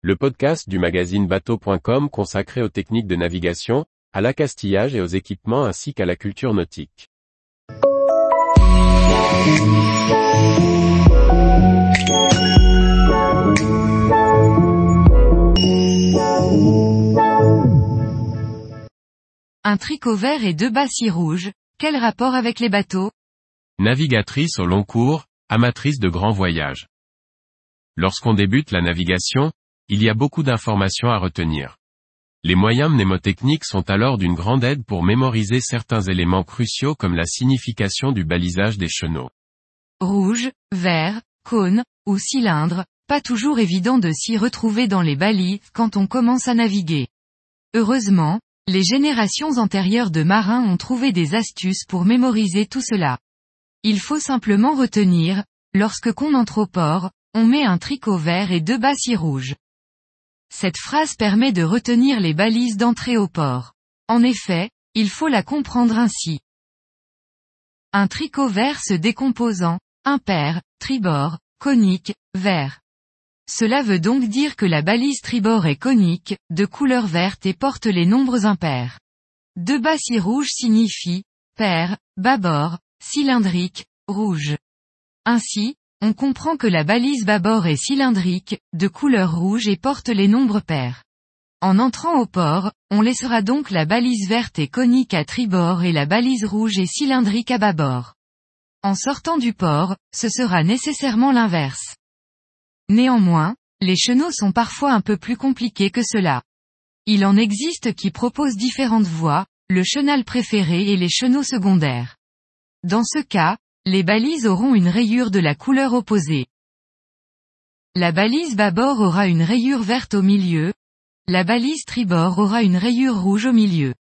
le podcast du magazine bateau.com consacré aux techniques de navigation, à l'accastillage et aux équipements ainsi qu'à la culture nautique. Un tricot vert et deux bassis rouges, quel rapport avec les bateaux? Navigatrice au long cours, amatrice de grands voyages. Lorsqu'on débute la navigation, il y a beaucoup d'informations à retenir. Les moyens mnémotechniques sont alors d'une grande aide pour mémoriser certains éléments cruciaux comme la signification du balisage des chenaux. Rouge, vert, cône, ou cylindre, pas toujours évident de s'y retrouver dans les balises quand on commence à naviguer. Heureusement, les générations antérieures de marins ont trouvé des astuces pour mémoriser tout cela. Il faut simplement retenir, lorsque qu'on entre au port, on met un tricot vert et deux bassis rouges. Cette phrase permet de retenir les balises d'entrée au port. En effet, il faut la comprendre ainsi. Un tricot vert se décompose en impair, tribord, conique, vert. Cela veut donc dire que la balise tribord est conique, de couleur verte et porte les nombres impairs. Deux bassis rouges signifient pair, bâbord, cylindrique, rouge. Ainsi, on comprend que la balise bâbord est cylindrique, de couleur rouge et porte les nombres pairs. En entrant au port, on laissera donc la balise verte et conique à tribord et la balise rouge et cylindrique à bâbord. En sortant du port, ce sera nécessairement l'inverse. Néanmoins, les chenaux sont parfois un peu plus compliqués que cela. Il en existe qui proposent différentes voies, le chenal préféré et les chenaux secondaires. Dans ce cas, les balises auront une rayure de la couleur opposée. La balise bâbord aura une rayure verte au milieu, la balise tribord aura une rayure rouge au milieu.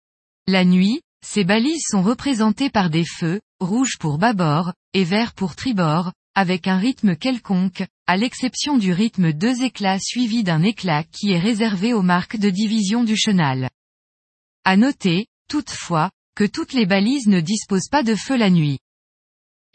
La nuit, ces balises sont représentées par des feux, rouge pour bâbord, et vert pour tribord, avec un rythme quelconque, à l'exception du rythme deux éclats suivi d'un éclat qui est réservé aux marques de division du chenal. À noter, toutefois, que toutes les balises ne disposent pas de feu la nuit.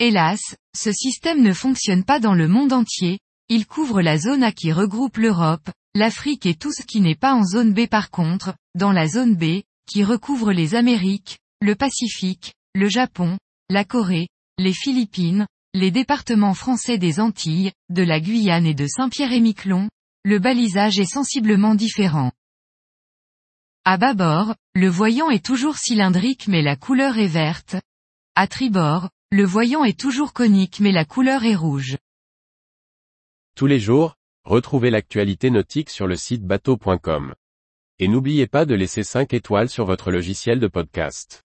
Hélas, ce système ne fonctionne pas dans le monde entier, il couvre la zone A qui regroupe l'Europe, l'Afrique et tout ce qui n'est pas en zone B par contre, dans la zone B, qui recouvre les Amériques, le Pacifique, le Japon, la Corée, les Philippines, les départements français des Antilles, de la Guyane et de Saint-Pierre-et-Miquelon, le balisage est sensiblement différent. À bâbord, le voyant est toujours cylindrique mais la couleur est verte. À tribord, le voyant est toujours conique mais la couleur est rouge. Tous les jours, retrouvez l'actualité nautique sur le site bateau.com. Et n'oubliez pas de laisser 5 étoiles sur votre logiciel de podcast.